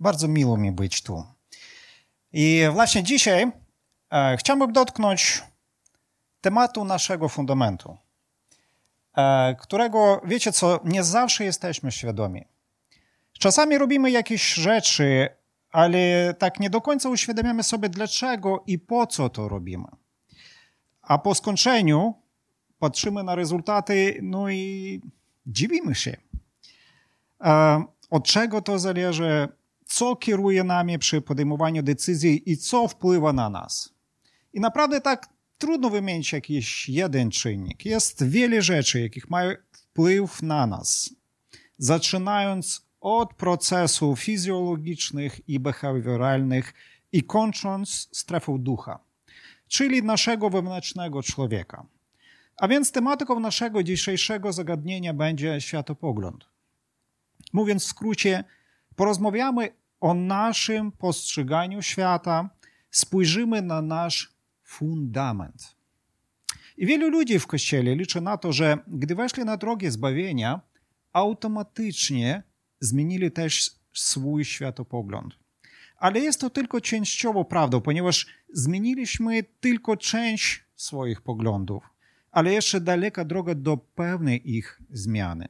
Bardzo miło mi być tu. I właśnie dzisiaj e, chciałbym dotknąć tematu naszego fundamentu, e, którego, wiecie co, nie zawsze jesteśmy świadomi. Czasami robimy jakieś rzeczy, ale tak nie do końca uświadamiamy sobie, dlaczego i po co to robimy. A po skończeniu patrzymy na rezultaty, no i dziwimy się. E, od czego to zależy, co kieruje nami przy podejmowaniu decyzji i co wpływa na nas. I naprawdę tak trudno wymienić jakiś jeden czynnik. Jest wiele rzeczy, jakich mają wpływ na nas. Zaczynając od procesów fizjologicznych i behawioralnych i kończąc strefą ducha, czyli naszego wewnętrznego człowieka. A więc tematyką naszego dzisiejszego zagadnienia będzie światopogląd. Mówiąc w skrócie, porozmawiamy o naszym postrzeganiu świata, spojrzymy na nasz fundament. I wielu ludzi w Kościele liczy na to, że gdy weszli na drogę zbawienia, automatycznie zmienili też swój światopogląd. Ale jest to tylko częściowo prawdą, ponieważ zmieniliśmy tylko część swoich poglądów, ale jeszcze daleka droga do pełnej ich zmiany.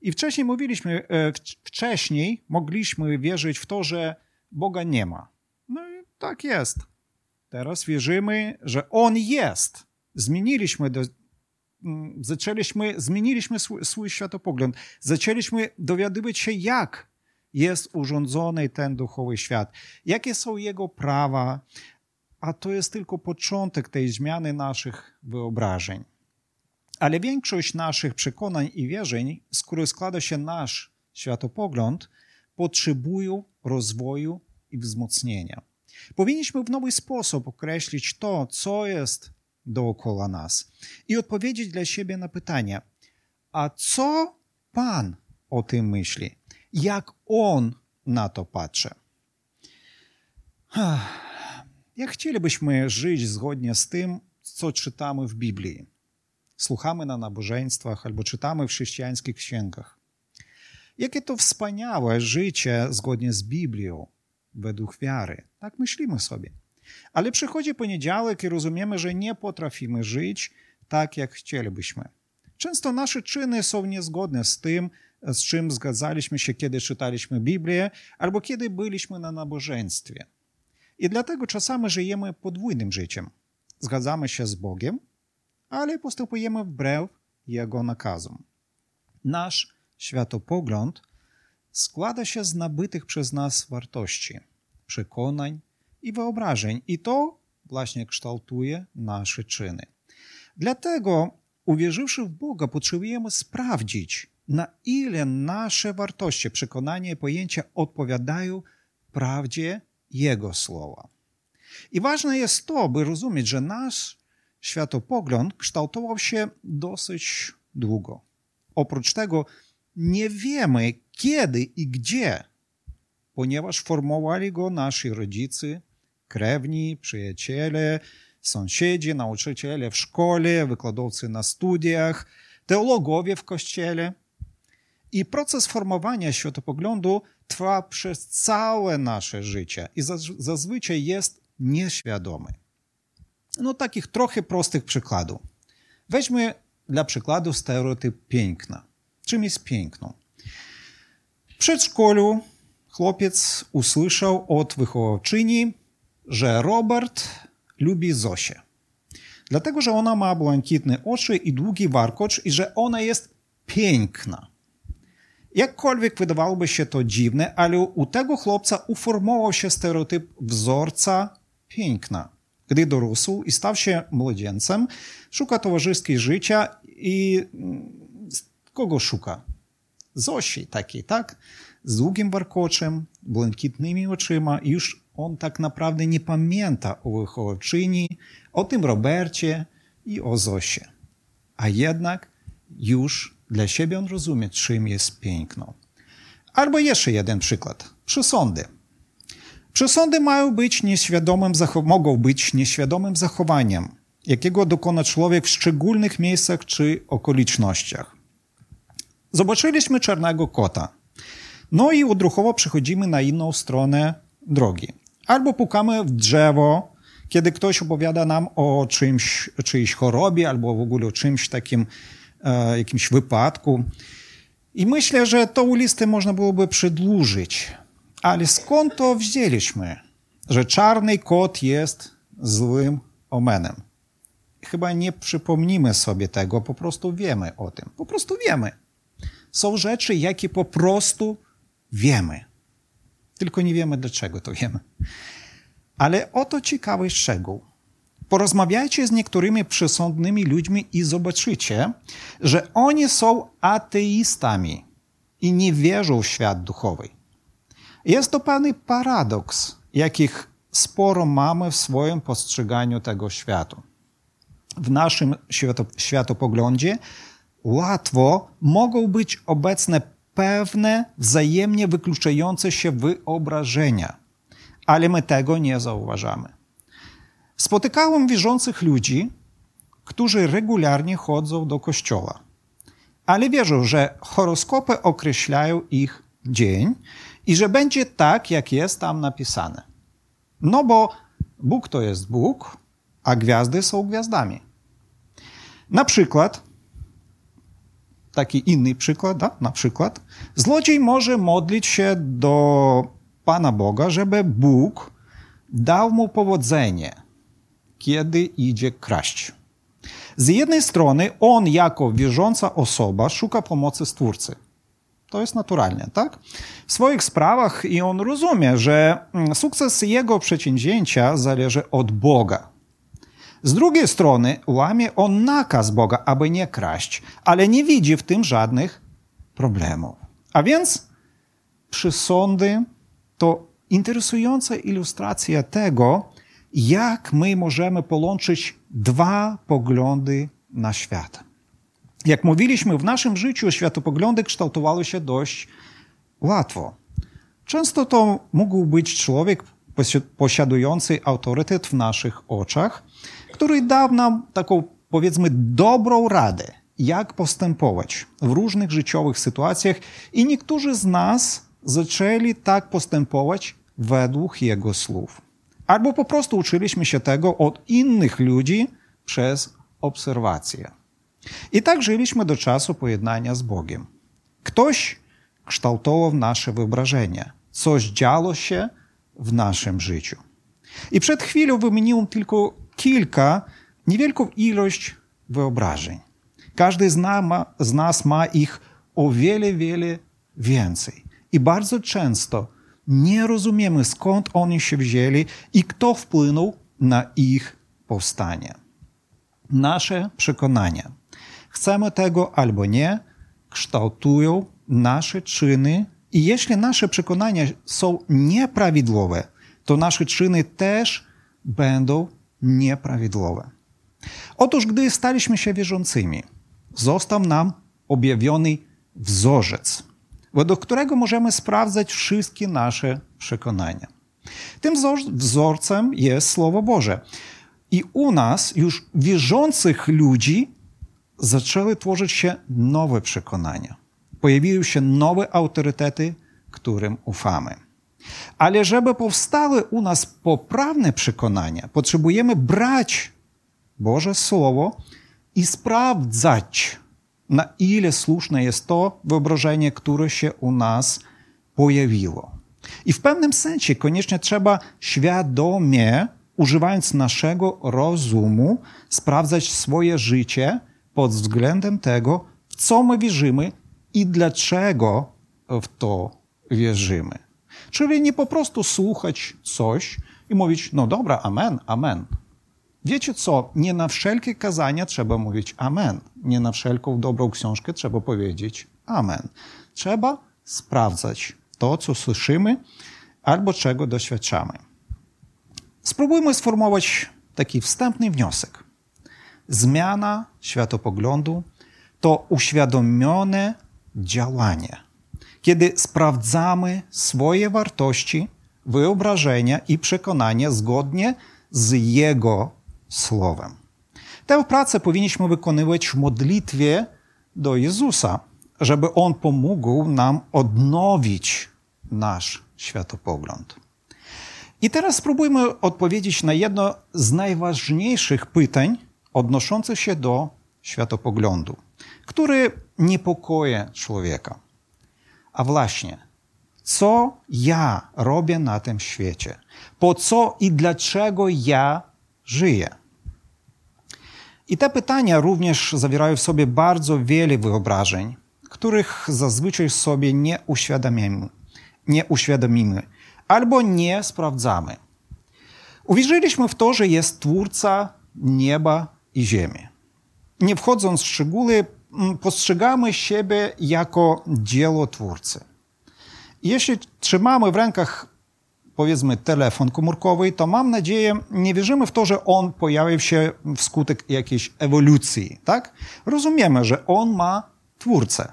I wcześniej mówiliśmy, e, wcześniej mogliśmy wierzyć w to, że Boga nie ma. No i tak jest. Teraz wierzymy, że On jest. Zmieniliśmy do, mm, zaczęliśmy, zmieniliśmy swój, swój światopogląd. Zaczęliśmy dowiadywać się, jak jest urządzony ten duchowy świat, jakie są jego prawa, a to jest tylko początek tej zmiany naszych wyobrażeń. Ale większość naszych przekonań i wierzeń, z których składa się nasz światopogląd, potrzebują rozwoju i wzmocnienia. Powinniśmy w nowy sposób określić to, co jest dookoła nas i odpowiedzieć dla siebie na pytanie: a co Pan o tym myśli? Jak On na to patrzy? Jak chcielibyśmy żyć zgodnie z tym, co czytamy w Biblii? Słuchamy na nabożeństwach albo czytamy w chrześcijańskich księgach. Jakie to wspaniałe życie zgodnie z Biblią, według wiary. Tak myślimy sobie. Ale przychodzi poniedziałek i rozumiemy, że nie potrafimy żyć tak, jak chcielibyśmy. Często nasze czyny są niezgodne z tym, z czym zgadzaliśmy się, kiedy czytaliśmy Biblię, albo kiedy byliśmy na nabożeństwie. I dlatego czasami żyjemy podwójnym życiem. Zgadzamy się z Bogiem, ale postępujemy wbrew Jego nakazom. Nasz światopogląd składa się z nabytych przez nas wartości, przekonań i wyobrażeń, i to właśnie kształtuje nasze czyny. Dlatego, uwierzywszy w Boga, potrzebujemy sprawdzić, na ile nasze wartości, przekonania i pojęcia odpowiadają prawdzie Jego słowa. I ważne jest to, by rozumieć, że nasz światopogląd kształtował się dosyć długo. Oprócz tego nie wiemy, kiedy i gdzie, ponieważ formowali go nasi rodzice, krewni, przyjaciele, sąsiedzi, nauczyciele w szkole, wykładowcy na studiach, teologowie w kościele. I proces formowania światopoglądu trwa przez całe nasze życie i zazwyczaj jest nieświadomy. No takich trochę prostych przykładów. Weźmy dla przykładu stereotyp piękna. Czym jest piękno? W przedszkolu chłopiec usłyszał od wychowawczyni, że Robert lubi Zosię. Dlatego, że ona ma błękitne oczy i długi warkocz i że ona jest piękna. Jakkolwiek wydawałoby się to dziwne, ale u tego chłopca uformował się stereotyp wzorca piękna. Gdy dorósł i stał się młodzieńcem, szuka towarzyskiej życia i kogo szuka? Zosi takiej, tak? Z długim warkoczem, błękitnymi oczyma już on tak naprawdę nie pamięta o wychowawczyni, o tym Robercie i o Zosie. A jednak już dla siebie on rozumie, czym jest piękno. Albo jeszcze jeden przykład. Przesądy. Przesądy mają być nieświadomym, mogą być nieświadomym zachowaniem, jakiego dokona człowiek w szczególnych miejscach czy okolicznościach. Zobaczyliśmy czarnego kota. No i odruchowo przechodzimy na inną stronę drogi. Albo pukamy w drzewo, kiedy ktoś opowiada nam o czymś, czyjejś chorobie, albo w ogóle o czymś takim, e, jakimś wypadku. I myślę, że tą listę można byłoby przedłużyć. Ale skąd to wzięliśmy, że czarny kot jest złym omenem? Chyba nie przypomnimy sobie tego, po prostu wiemy o tym. Po prostu wiemy. Są rzeczy, jakie po prostu wiemy. Tylko nie wiemy, dlaczego to wiemy. Ale oto ciekawy szczegół. Porozmawiajcie z niektórymi przesądnymi ludźmi i zobaczycie, że oni są ateistami i nie wierzą w świat duchowy. Jest to pewny paradoks, jakich sporo mamy w swoim postrzeganiu tego świata. W naszym światopoglądzie łatwo mogą być obecne pewne wzajemnie wykluczające się wyobrażenia, ale my tego nie zauważamy. Spotykałem wierzących ludzi, którzy regularnie chodzą do kościoła, ale wierzą, że horoskopy określają ich dzień i że będzie tak, jak jest tam napisane. No bo Bóg to jest Bóg, a gwiazdy są gwiazdami. Na przykład, taki inny przykład, da? na przykład, złodziej może modlić się do Pana Boga, żeby Bóg dał mu powodzenie, kiedy idzie kraść. Z jednej strony on jako wierząca osoba szuka pomocy Stwórcy. To jest naturalne, tak? W swoich sprawach i on rozumie, że sukces jego przedsięwzięcia zależy od Boga. Z drugiej strony łamie on nakaz Boga, aby nie kraść, ale nie widzi w tym żadnych problemów. A więc przysądy to interesująca ilustracja tego, jak my możemy połączyć dwa poglądy na świat. Jak mówiliśmy, w naszym życiu światopoglądy kształtowały się dość łatwo. Często to mógł być człowiek posiadający autorytet w naszych oczach, który dał nam taką, powiedzmy, dobrą radę, jak postępować w różnych życiowych sytuacjach, i niektórzy z nas zaczęli tak postępować według jego słów. Albo po prostu uczyliśmy się tego od innych ludzi przez obserwację. I tak żyliśmy do czasu pojednania z Bogiem. Ktoś kształtował nasze wyobrażenie, coś działo się w naszym życiu. I przed chwilą wymieniłem tylko kilka, niewielką ilość wyobrażeń. Każdy z, nama, z nas ma ich o wiele, wiele więcej. I bardzo często nie rozumiemy, skąd oni się wzięli i kto wpłynął na ich powstanie. Nasze przekonania, chcemy tego albo nie, kształtują nasze czyny, i jeśli nasze przekonania są nieprawidłowe, to nasze czyny też będą nieprawidłowe. Otóż, gdy staliśmy się wierzącymi, został nam objawiony wzorzec, według którego możemy sprawdzać wszystkie nasze przekonania. Tym wzorcem jest Słowo Boże. I u nas, już wierzących ludzi, zaczęły tworzyć się nowe przekonania. Pojawiły się nowe autorytety, którym ufamy. Ale żeby powstały u nas poprawne przekonania, potrzebujemy brać Boże Słowo i sprawdzać, na ile słuszne jest to wyobrażenie, które się u nas pojawiło. I w pewnym sensie koniecznie trzeba świadomie, używając naszego rozumu, sprawdzać swoje życie pod względem tego, w co my wierzymy i dlaczego w to wierzymy. Czyli nie po prostu słuchać coś i mówić, no dobra, amen, amen. Wiecie co? Nie na wszelkie kazania trzeba mówić amen. Nie na wszelką dobrą książkę trzeba powiedzieć amen. Trzeba sprawdzać to, co słyszymy albo czego doświadczamy. Spróbujmy sformułować taki wstępny wniosek. Zmiana światopoglądu to uświadomione działanie kiedy sprawdzamy swoje wartości, wyobrażenia i przekonania zgodnie z Jego Słowem. Tę pracę powinniśmy wykonywać w modlitwie do Jezusa, żeby On pomógł nam odnowić nasz światopogląd. I teraz spróbujmy odpowiedzieć na jedno z najważniejszych pytań odnoszących się do światopoglądu, który niepokoi człowieka. A właśnie, co ja robię na tym świecie? Po co i dlaczego ja żyję? I te pytania również zawierają w sobie bardzo wiele wyobrażeń, których zazwyczaj sobie nie uświadomimy, nie uświadomimy albo nie sprawdzamy. Uwierzyliśmy w to, że jest Twórca nieba i ziemi. Nie wchodząc w szczegóły, postrzegamy siebie jako dzieło Twórcy. Jeśli trzymamy w rękach, powiedzmy, telefon komórkowy, to mam nadzieję, nie wierzymy w to, że on pojawił się wskutek jakiejś ewolucji, tak? Rozumiemy, że on ma twórcę.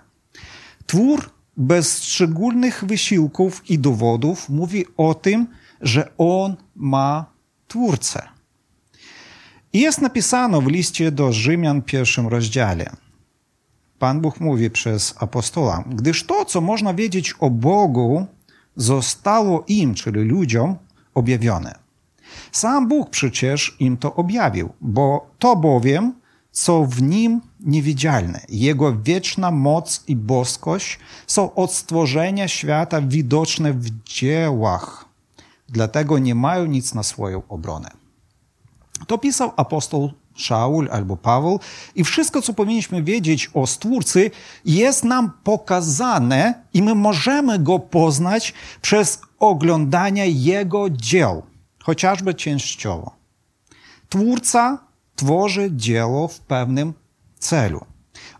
Twór bez szczególnych wysiłków i dowodów mówi o tym, że on ma twórcę. I jest napisano w liście do Rzymian w pierwszym rozdziale. Pan Bóg mówi przez apostola, gdyż to, co można wiedzieć o Bogu, zostało im, czyli ludziom, objawione. Sam Bóg przecież im to objawił, bo to bowiem, co w nim niewidzialne, jego wieczna moc i boskość są od stworzenia świata widoczne w dziełach, dlatego nie mają nic na swoją obronę. To pisał apostoł Szaul albo Paweł i wszystko, co powinniśmy wiedzieć o Stwórcy, jest nam pokazane i my możemy go poznać przez oglądanie jego dzieł, chociażby częściowo. Twórca tworzy dzieło w pewnym celu.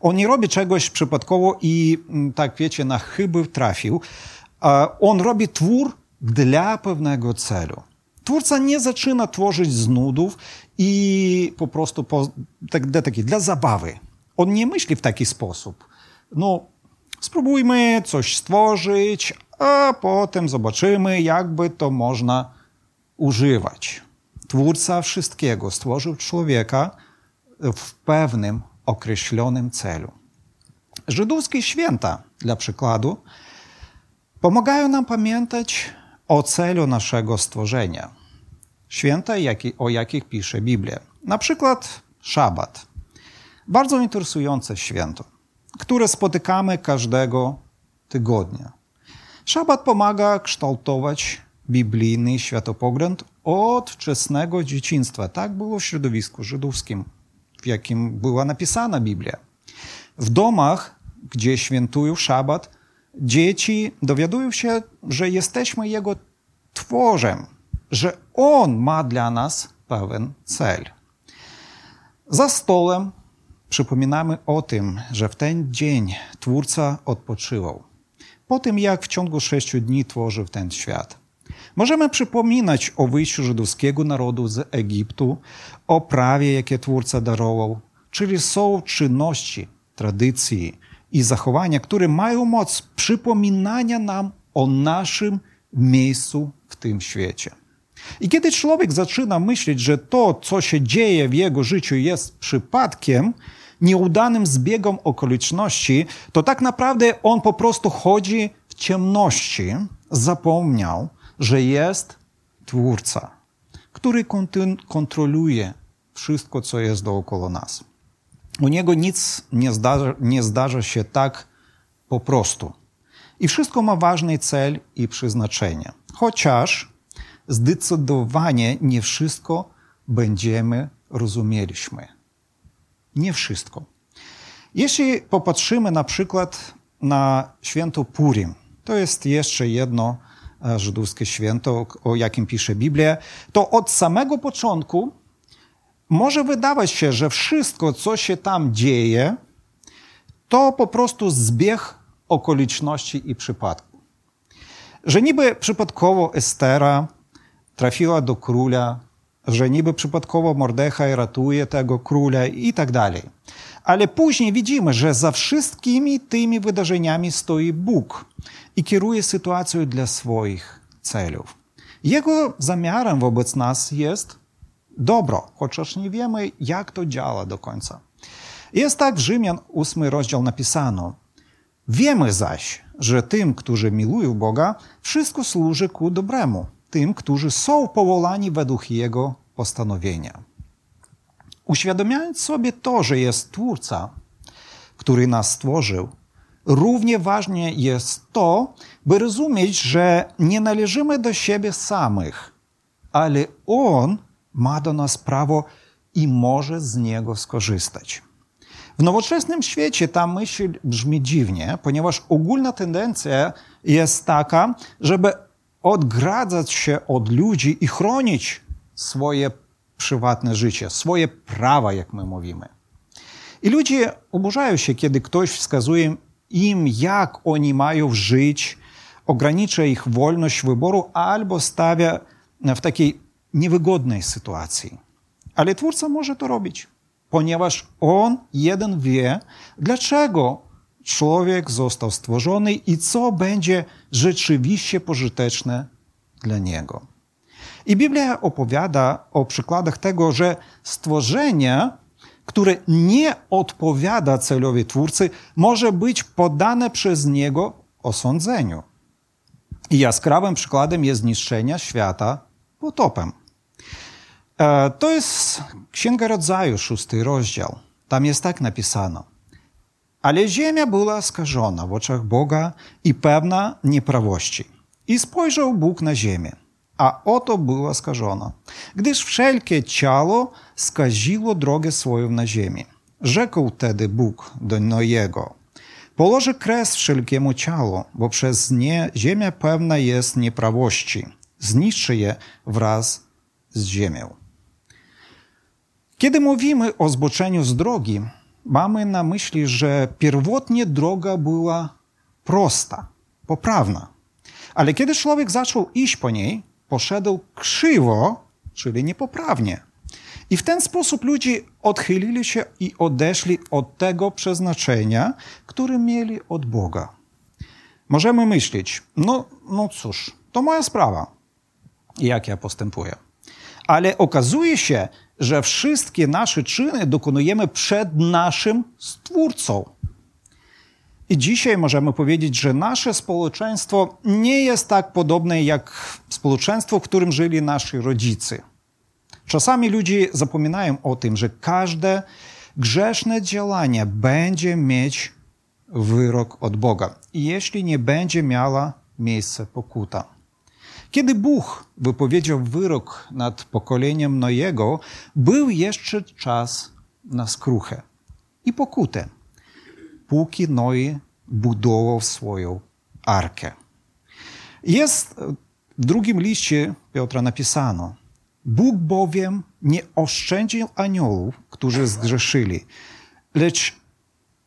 On nie robi czegoś przypadkowo i tak wiecie, na chyby trafił. On robi twór dla pewnego celu. Twórca nie zaczyna tworzyć z nudów i po prostu po, tak, dla, takiej, dla zabawy. On nie myśli w taki sposób. No, spróbujmy coś stworzyć, a potem zobaczymy, jakby to można używać. Twórca wszystkiego stworzył człowieka w pewnym określonym celu. Żydowskie święta, dla przykładu, pomagają nam pamiętać o celu naszego stworzenia. Święta, o jakich pisze Biblia. Na przykład Szabat. Bardzo interesujące święto, które spotykamy każdego tygodnia. Szabat pomaga kształtować biblijny światopogląd od wczesnego dzieciństwa. Tak było w środowisku żydowskim, w jakim była napisana Biblia. W domach, gdzie świętują szabat, dzieci dowiadują się, że jesteśmy Jego tworzem, że On ma dla nas pewien cel. Za stołem przypominamy o tym, że w ten dzień Twórca odpoczywał. Po tym, jak w ciągu sześciu dni tworzył ten świat. Możemy przypominać o wyjściu żydowskiego narodu z Egiptu, o prawie, jakie Twórca darował, czyli są czynności, tradycji i zachowania, które mają moc przypominania nam o naszym miejscu w tym świecie. I kiedy człowiek zaczyna myśleć, że to, co się dzieje w jego życiu, jest przypadkiem, nieudanym zbiegom okoliczności, to tak naprawdę on po prostu chodzi w ciemności, zapomniał, że jest Twórca, który kontroluje wszystko, co jest dookoła nas. U niego nic nie zdarza, nie zdarza się tak po prostu. I wszystko ma ważny cel i przeznaczenie. Chociaż zdecydowanie nie wszystko będziemy rozumieliśmy. Nie wszystko. Jeśli popatrzymy na przykład na święto Purim, to jest jeszcze jedno e, żydowskie święto, o jakim pisze Biblia, to od samego początku może wydawać się, że wszystko, co się tam dzieje, to po prostu zbieg okoliczności i przypadku. Że niby przypadkowo Estera trafiła do króla, że niby przypadkowo Mordechaj ratuje tego króla i tak dalej. Ale później widzimy, że za wszystkimi tymi wydarzeniami stoi Bóg i kieruje sytuacją dla swoich celów. Jego zamiarem wobec nas jest dobro, chociaż nie wiemy, jak to działa do końca. Jest tak w Rzymian 8 rozdział napisano. Wiemy zaś, że tym, którzy milują Boga, wszystko służy ku dobremu, tym, którzy są powołani według Jego postanowienia. Uświadamiając sobie to, że jest Twórca, który nas stworzył, równie ważne jest to, by rozumieć, że nie należymy do siebie samych, ale On ma do nas prawo i może z niego skorzystać. W nowoczesnym świecie ta myśl brzmi dziwnie, ponieważ ogólna tendencja jest taka, żeby odgradzać się od ludzi i chronić swoje prywatne życie, swoje prawa, jak my mówimy. I ludzie oburzają się, kiedy ktoś wskazuje im, jak oni mają żyć, ogranicza ich wolność wyboru albo stawia w takiej niewygodnej sytuacji. Ale Twórca może to robić, ponieważ On jeden wie, dlaczego człowiek został stworzony i co będzie rzeczywiście pożyteczne dla niego. I Biblia opowiada o przykładach tego, że stworzenie, które nie odpowiada celowi Twórcy, może być poddane przez Niego osądzeniu. I jaskrawym przykładem jest zniszczenie świata potopem. E, to jest Księga Rodzaju, szósty rozdział. Tam jest tak napisano. Ale ziemia była skażona w oczach Boga i pewna nieprawości. I spojrzał Bóg na ziemię, a oto była skażona, gdyż wszelkie ciało skaziło drogę swoją na ziemi. Rzekł tedy Bóg do Nojego, położy kres wszelkiemu ciału, bo przez nie ziemia pewna jest nieprawości. Zniszczy je wraz z ziemią. Kiedy mówimy o zboczeniu z drogi, mamy na myśli, że pierwotnie droga była prosta, poprawna. Ale kiedy człowiek zaczął iść po niej, poszedł krzywo, czyli niepoprawnie. I w ten sposób ludzie odchylili się i odeszli od tego przeznaczenia, które mieli od Boga. Możemy myśleć, no, no cóż, to moja sprawa, jak ja postępuję. Ale okazuje się, że wszystkie nasze czyny dokonujemy przed naszym Stwórcą. I dzisiaj możemy powiedzieć, że nasze społeczeństwo nie jest tak podobne jak społeczeństwo, w którym żyli nasi rodzice. Czasami ludzie zapominają o tym, że każde grzeszne działanie będzie mieć wyrok od Boga, jeśli nie będzie miała miejsca pokuta. Kiedy Bóg wypowiedział wyrok nad pokoleniem Nojego, był jeszcze czas na skruchę i pokutę, póki Noe budował swoją arkę. Jest w drugim liście Piotra napisano, Bóg bowiem nie oszczędził aniołów, którzy zgrzeszyli, lecz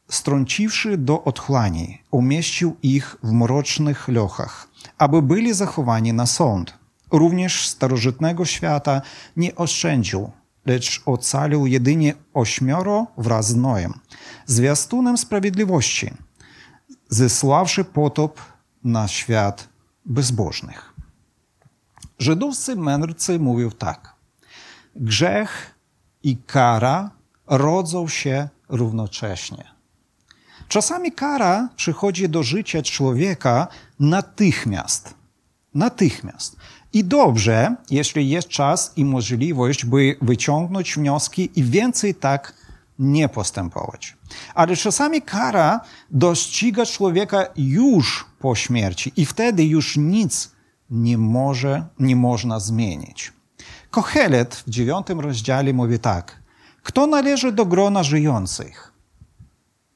strąciwszy do otchłani, umieścił ich w mrocznych lochach, aby byli zachowani na sąd. Również starożytnego świata nie oszczędził, lecz ocalił jedynie ośmioro wraz z Noem, zwiastunem sprawiedliwości, zesławszy potop na świat bezbożnych. Żydowscy mędrcy mówią tak. Grzech i kara rodzą się równocześnie. Czasami kara przychodzi do życia człowieka natychmiast. Natychmiast. I dobrze, jeśli jest czas i możliwość, by wyciągnąć wnioski i więcej tak nie postępować. Ale czasami kara dościga człowieka już po śmierci i wtedy już nic nie, może, nie można zmienić. Kohelet w dziewiątym rozdziale mówi tak. Kto należy do grona żyjących?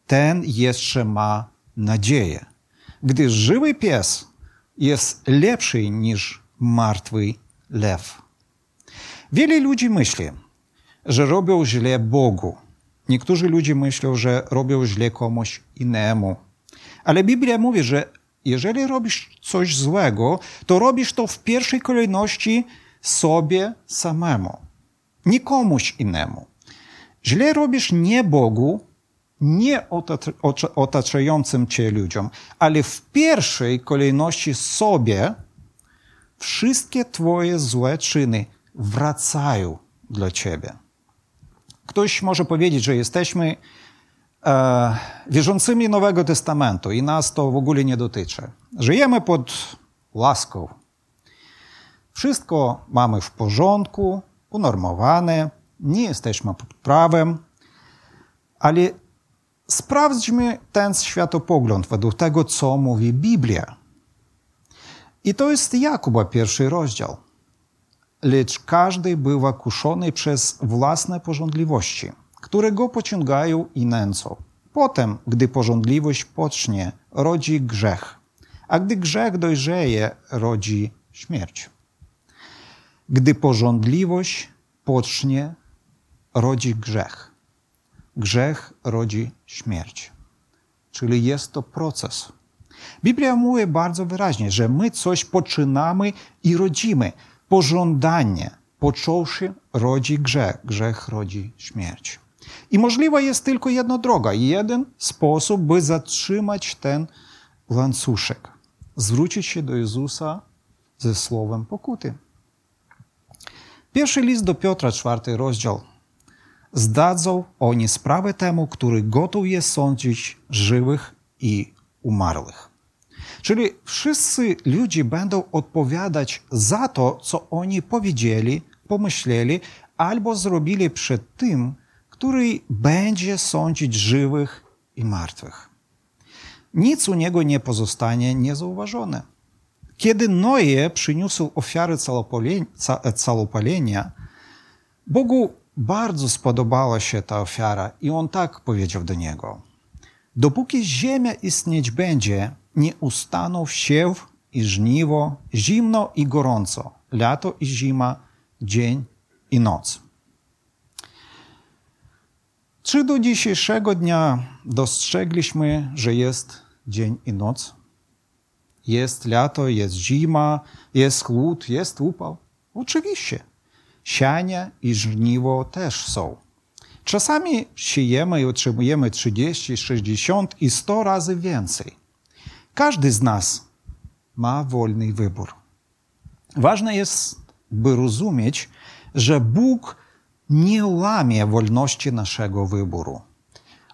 Ten jeszcze ma nadzieję, gdyż żywy pies jest lepszy niż martwy lew. Wiele ludzi myśli, że robią źle Bogu. Niektórzy ludzie myślą, że robią źle komuś innemu. Ale Biblia mówi, że jeżeli robisz coś złego, to robisz to w pierwszej kolejności sobie samemu, nie komuś innemu. Źle robisz nie Bogu, nie otaczającym cię ludziom, ale w pierwszej kolejności sobie wszystkie twoje złe czyny wracają dla ciebie. Ktoś może powiedzieć, że jesteśmy e, wierzącymi Nowego Testamentu i nas to w ogóle nie dotyczy. Żyjemy pod łaską. Wszystko mamy w porządku, unormowane, nie jesteśmy pod prawem, ale sprawdźmy ten światopogląd według tego, co mówi Biblia. I to jest Jakuba pierwszy rozdział. Lecz każdy bywa kuszony przez własne pożądliwości, które go pociągają i nęcą. Potem, gdy pożądliwość pocznie, rodzi grzech, a gdy grzech dojrzeje, rodzi śmierć. Gdy pożądliwość pocznie, rodzi grzech. Grzech rodzi śmierć. Czyli jest to proces. Biblia mówi bardzo wyraźnie, że my coś poczynamy i rodzimy. Pożądanie, począwszy, rodzi grzech. Grzech rodzi śmierć. I możliwa jest tylko jedna droga, jeden sposób, by zatrzymać ten łańcuszek. Zwrócić się do Jezusa ze słowem pokuty. Pierwszy list do Piotra, czwarty rozdział. Zdadzą oni sprawę temu, który gotów jest sądzić żywych i umarłych. Czyli wszyscy ludzie będą odpowiadać za to, co oni powiedzieli, pomyśleli albo zrobili przed tym, który będzie sądzić żywych i martwych. Nic u niego nie pozostanie niezauważone. Kiedy Noe przyniósł ofiary całopalenia, Bogu bardzo spodobała się ta ofiara i on tak powiedział do niego. Dopóki ziemia istnieć będzie, nie ustaną siew i żniwo, zimno i gorąco, lato i zima, dzień i noc. Czy do dzisiejszego dnia dostrzegliśmy, że jest dzień i noc? Jest lato, jest zima, jest chłód, jest upał? Oczywiście. Siania i żniwo też są. Czasami siejemy i otrzymujemy 30, 60 i 100 razy więcej. Każdy z nas ma wolny wybór. Ważne jest, by rozumieć, że Bóg nie łamie wolności naszego wyboru.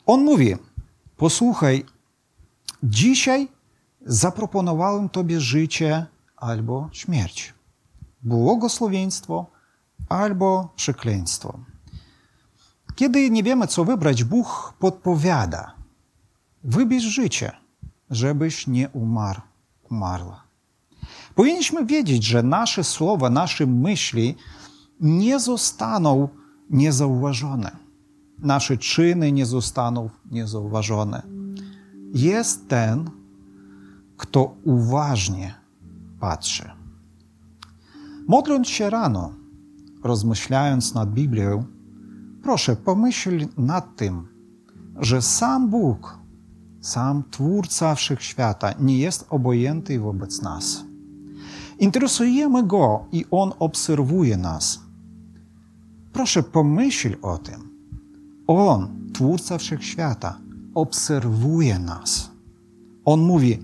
On mówi: Posłuchaj, dzisiaj zaproponowałem Tobie życie albo śmierć, błogosławieństwo albo przekleństwo. Kiedy nie wiemy, co wybrać, Bóg podpowiada: wybierz życie, żebyś nie umarł, umarła. Powinniśmy wiedzieć, że nasze słowa, nasze myśli nie zostaną niezauważone. Nasze czyny nie zostaną niezauważone. Jest ten, kto uważnie patrzy. Modląc się rano, rozmyślając nad Biblią, proszę pomyśl nad tym, że sam Bóg, sam Twórca Wszechświata nie jest obojętny wobec nas. Interesujemy Go i On obserwuje nas. Proszę pomyśl o tym. On, Twórca Wszechświata, obserwuje nas. On mówi,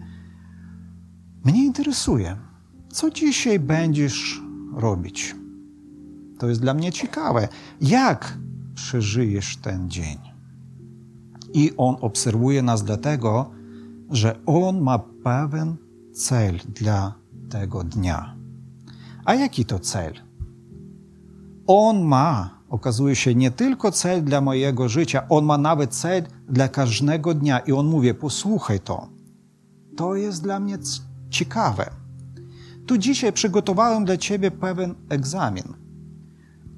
mnie interesuje, co dzisiaj będziesz robić. To jest dla mnie ciekawe. Jak przeżyjesz ten dzień? I On obserwuje nas dlatego, że On ma pewien cel dla tego dnia. A jaki to cel? On ma, okazuje się, nie tylko cel dla mojego życia, on ma nawet cel dla każdego dnia. I on mówi: Posłuchaj to. To jest dla mnie ciekawe. Tu dzisiaj przygotowałem dla ciebie pewien egzamin.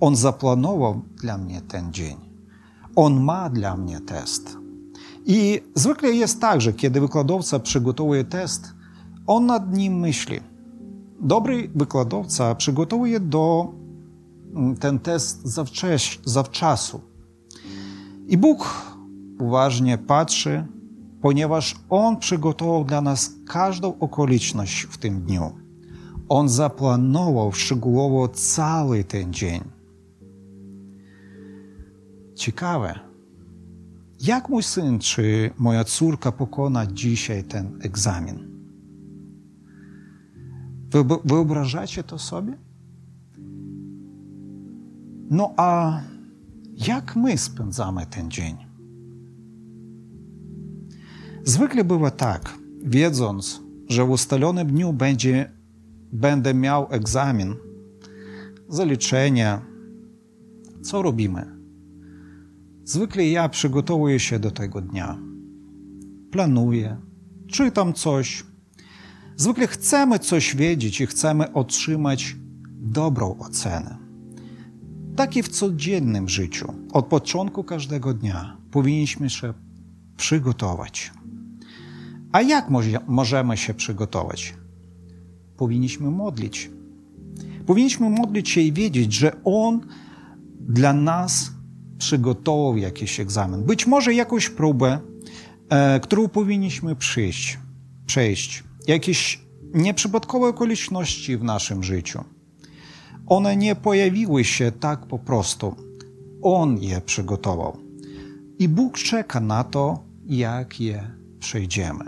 On zaplanował dla mnie ten dzień. On ma dla mnie test. I zwykle jest tak, że kiedy wykładowca przygotowuje test, on nad nim myśli. Dobry wykładowca przygotowuje do mm, ten test zawcześ, zawczasu. I Bóg uważnie patrzy, ponieważ On przygotował dla nas każdą okoliczność w tym dniu. On zaplanował szczegółowo cały ten dzień. Ciekawe, jak mój syn czy moja córka pokona dzisiaj ten egzamin? Wyobrażacie to sobie? No a jak my spędzamy ten dzień? Zwykle bywa tak, wiedząc, że w ustalonym dniu będzie, będę miał egzamin, zaliczenia, co robimy? Zwykle ja przygotowuję się do tego dnia. Planuję, czytam coś. Zwykle chcemy coś wiedzieć i chcemy otrzymać dobrą ocenę. Tak i w codziennym życiu. Od początku każdego dnia powinniśmy się przygotować. A jak możemy się przygotować? Powinniśmy modlić. Powinniśmy modlić się i wiedzieć, że On dla nas przygotował jakiś egzamin. Być może jakąś próbę, e, którą powinniśmy przyjść, przejść. Jakieś nieprzypadkowe okoliczności w naszym życiu. One nie pojawiły się tak po prostu. On je przygotował. I Bóg czeka na to, jak je przejdziemy.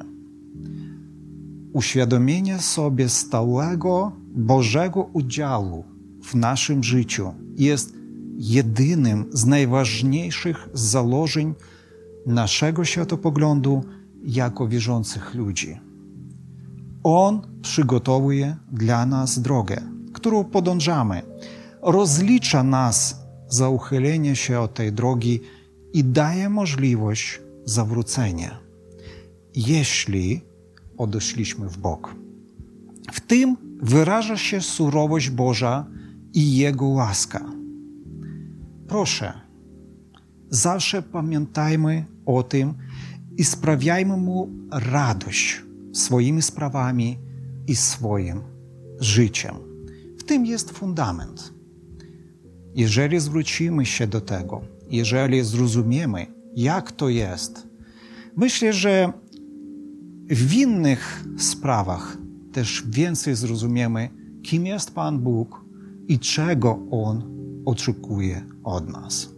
Uświadomienie sobie stałego Bożego udziału w naszym życiu jest jedynym z najważniejszych założeń naszego światopoglądu jako wierzących ludzi. On przygotowuje dla nas drogę, którą podążamy, rozlicza nas za uchylenie się od tej drogi i daje możliwość zawrócenia, jeśli odeszliśmy w bok. W tym wyraża się surowość Boża i Jego łaska. Proszę, zawsze pamiętajmy o tym i sprawiajmy Mu radość swoimi sprawami i swoim życiem. W tym jest fundament. Jeżeli zwrócimy się do tego, jeżeli zrozumiemy, jak to jest, myślę, że w innych sprawach też więcej zrozumiemy, kim jest Pan Bóg i czego On oczekuje od nas.